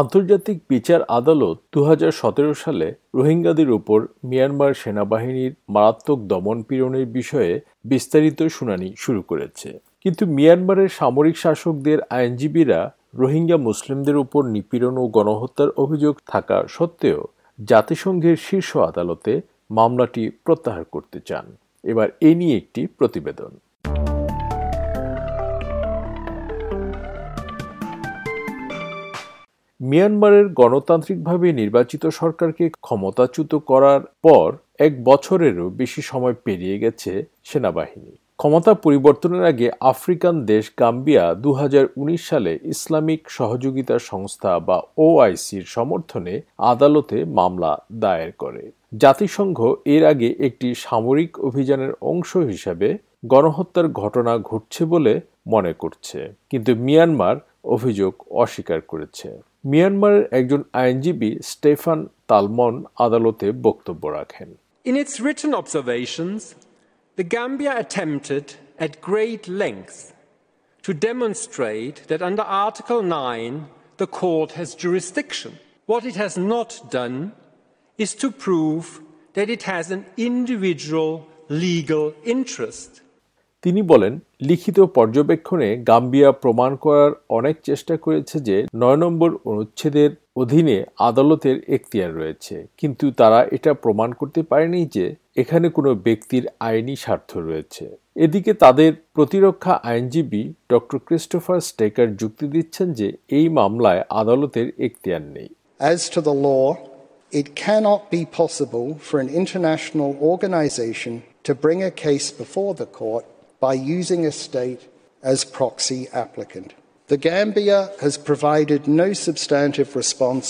আন্তর্জাতিক বিচার আদালত দু হাজার সতেরো সালে রোহিঙ্গাদের উপর মিয়ানমার সেনাবাহিনীর মারাত্মক দমন পীড়নের বিষয়ে বিস্তারিত শুনানি শুরু করেছে। কিন্তু মিয়ানমারের সামরিক শাসকদের আইনজীবীরা রোহিঙ্গা মুসলিমদের উপর নিপীড়ন ও গণহত্যার অভিযোগ থাকা সত্ত্বেও জাতিসংঘের শীর্ষ আদালতে মামলাটি প্রত্যাহার করতে চান। এবার এ নিয়ে একটি প্রতিবেদন। মিয়ানমারের গণতান্ত্রিকভাবে নির্বাচিত সরকারকে ক্ষমতাচ্যুত করার পর এক বছরেরও বেশি সময় পেরিয়ে গেছে সেনাবাহিনী। ক্ষমতা পরিবর্তনের আগে আফ্রিকান দেশ গাম্বিয়া দুহাজার উনিশ সালে ইসলামিক সহযোগিতা সংস্থা বা ওআইসির সমর্থনে আদালতে মামলা দায়ের করে। জাতিসংঘ এর আগে একটি সামরিক অভিযানের অংশ হিসাবে গণহত্যার ঘটনা ঘটছে বলে মনে করছে। কিন্তু মিয়ানমার অভিযোগ অস্বীকার করেছে মিয়ানমারের একজন আইনজীবী স্টেফান তালমন আদালতে বক্তব্য রাখেন In its written observations, the Gambia attempted at great length to demonstrate that under Article 9 the court has jurisdiction. What it has not done is to prove that it has an individual legal interest. তিনি বলেন লিখিত পর্যবেক্ষণে Gambia প্রমাণ করার অনেক চেষ্টা করেছে যে নয় নম্বর অনুচ্ছেদের অধীনে আদালতের এখতিয়ার রয়েছে। কিন্তু তারা এটা প্রমাণ করতে পারেনি যে এখানে কোনো ব্যক্তির আইনি স্বার্থ রয়েছে। এদিকে তাদের প্রতিরক্ষা আইনজীবী ডক্টর ক্রিস্টোফার স্টেকার যুক্তি দিচ্ছেন যে এই মামলায় আদালতের এখতিয়ার নেই। As to the law, it cannot be possible for an international organization to bring a case before the court by using a state as proxy applicant. The Gambia has provided no substantive response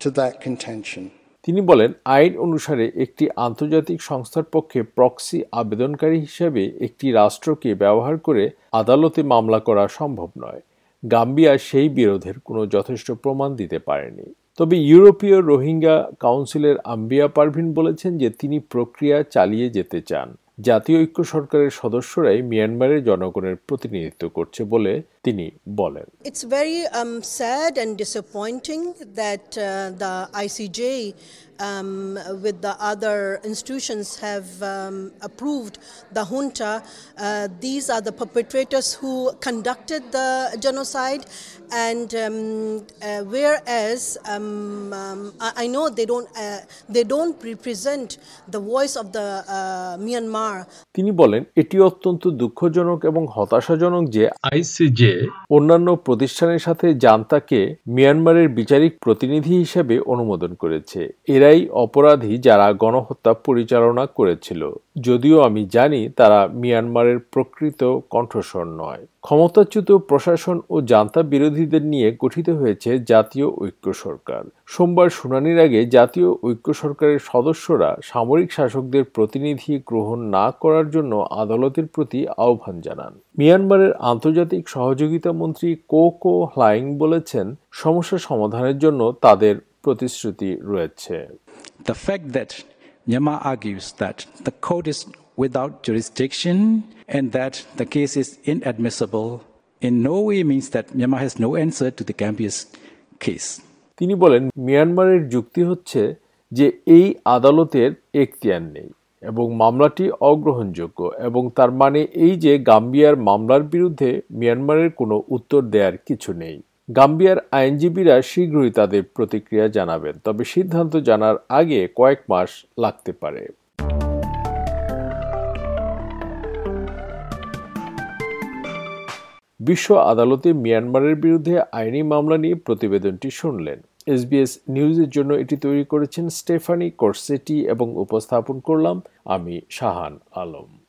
to that contention. তিনি বলেন, আইন অনুসারে একটি আন্তর্জাতিক সংস্থার পক্ষে proxy আবেদনকারী হিসেবে একটি রাষ্ট্রকে ব্যবহার করে আদালতে মামলা করা সম্ভব নয় গাম্বিয়া সেই বিরোধের কোনো যথেষ্ট প্রমাণ দিতে পারেনি তবে ইউরোপীয় রোহিঙ্গা কাউন্সিলের আম্বিয়া পারভিন বলেছেন যে তিনি প্রক্রিয়া চালিয়ে যেতে চান জাতীয় ঐক্য সরকারের সদস্যরাই মিয়ানমারের জনগণের প্রতিনিধিত্ব করছে বলে তিনি বলেন It's very um, sad and disappointing that uh, the ICJ um, with the other institutions have um, approved the junta. Uh, these are the perpetrators who conducted the genocide, and um, uh, whereas um, um, I, I know they don't uh, they don't represent the voice of the uh, Myanmar. তিনি বলেন এটি অত্যন্ত দুঃখজনক এবং হতাশাজনক যে ICJ অন্যান্য প্রতিষ্ঠানের সাথে জান্তাকে মিয়ানমারের বিচারিক প্রতিনিধি হিসেবে অনুমোদন করেছে। এরাই অপরাধী যারা গণহত্যা পরিচালনা করেছিল। যদিও আমি জানি তারা মিয়ানমারের প্রকৃত কণ্ঠস্বর নয়। ক্ষমতাচ্যুত প্রশাসন ও জান্তা বিরোধীদের নিয়ে গঠিত হয়েছে জাতীয় ঐক্য সরকার। সোমবার শুনানির আগে জাতীয় ঐক্য সরকারের সদস্যরা সামরিক শাসকদের প্রতিনিধি গ্রহণ না করার জন্য আদালতের প্রতি আহ্বান জানান। মিয়ানমারের আন্তর্জাতিক সহযোগিতা মন্ত্রী কো কো হ্লাইং বলেছেন, সমস্যা সমাধানের জন্য তাদের প্রতিশ্রুতি রয়েছে। Without jurisdiction and that the case is inadmissible in no way means that Myanmar has no answer to the Gambia's case. তিনি বলেন, মিয়ানমারের যুক্তি হচ্ছে যে এই আদালতের এখতিয়ার নেই এবং মামলাটি অগ্রহণযোগ্য এবং তার মানে এই যে গাম্বিয়ার মামলার বিরুদ্ধে মিয়ানমারের কোনো উত্তর দেওয়ার কিছু নেই গাম্বিয়ার আইনজীবীরা শীঘ্রই তাদের প্রতিক্রিয়া জানাবেন, তবে সিদ্ধান্ত জানার আগে কয়েক মাস লাগতে পারে বিশ্ব আদালতে মিয়ানমারের বিরুদ্ধে আইনি মামলা নিয়ে প্রতিবেদনটি শুনলেন। এসবিএস নিউজের জন্য এটি তৈরি করেছেন স্টেফানি কোর্সেটি এবং উপস্থাপন করলাম আমি শাহান আলম।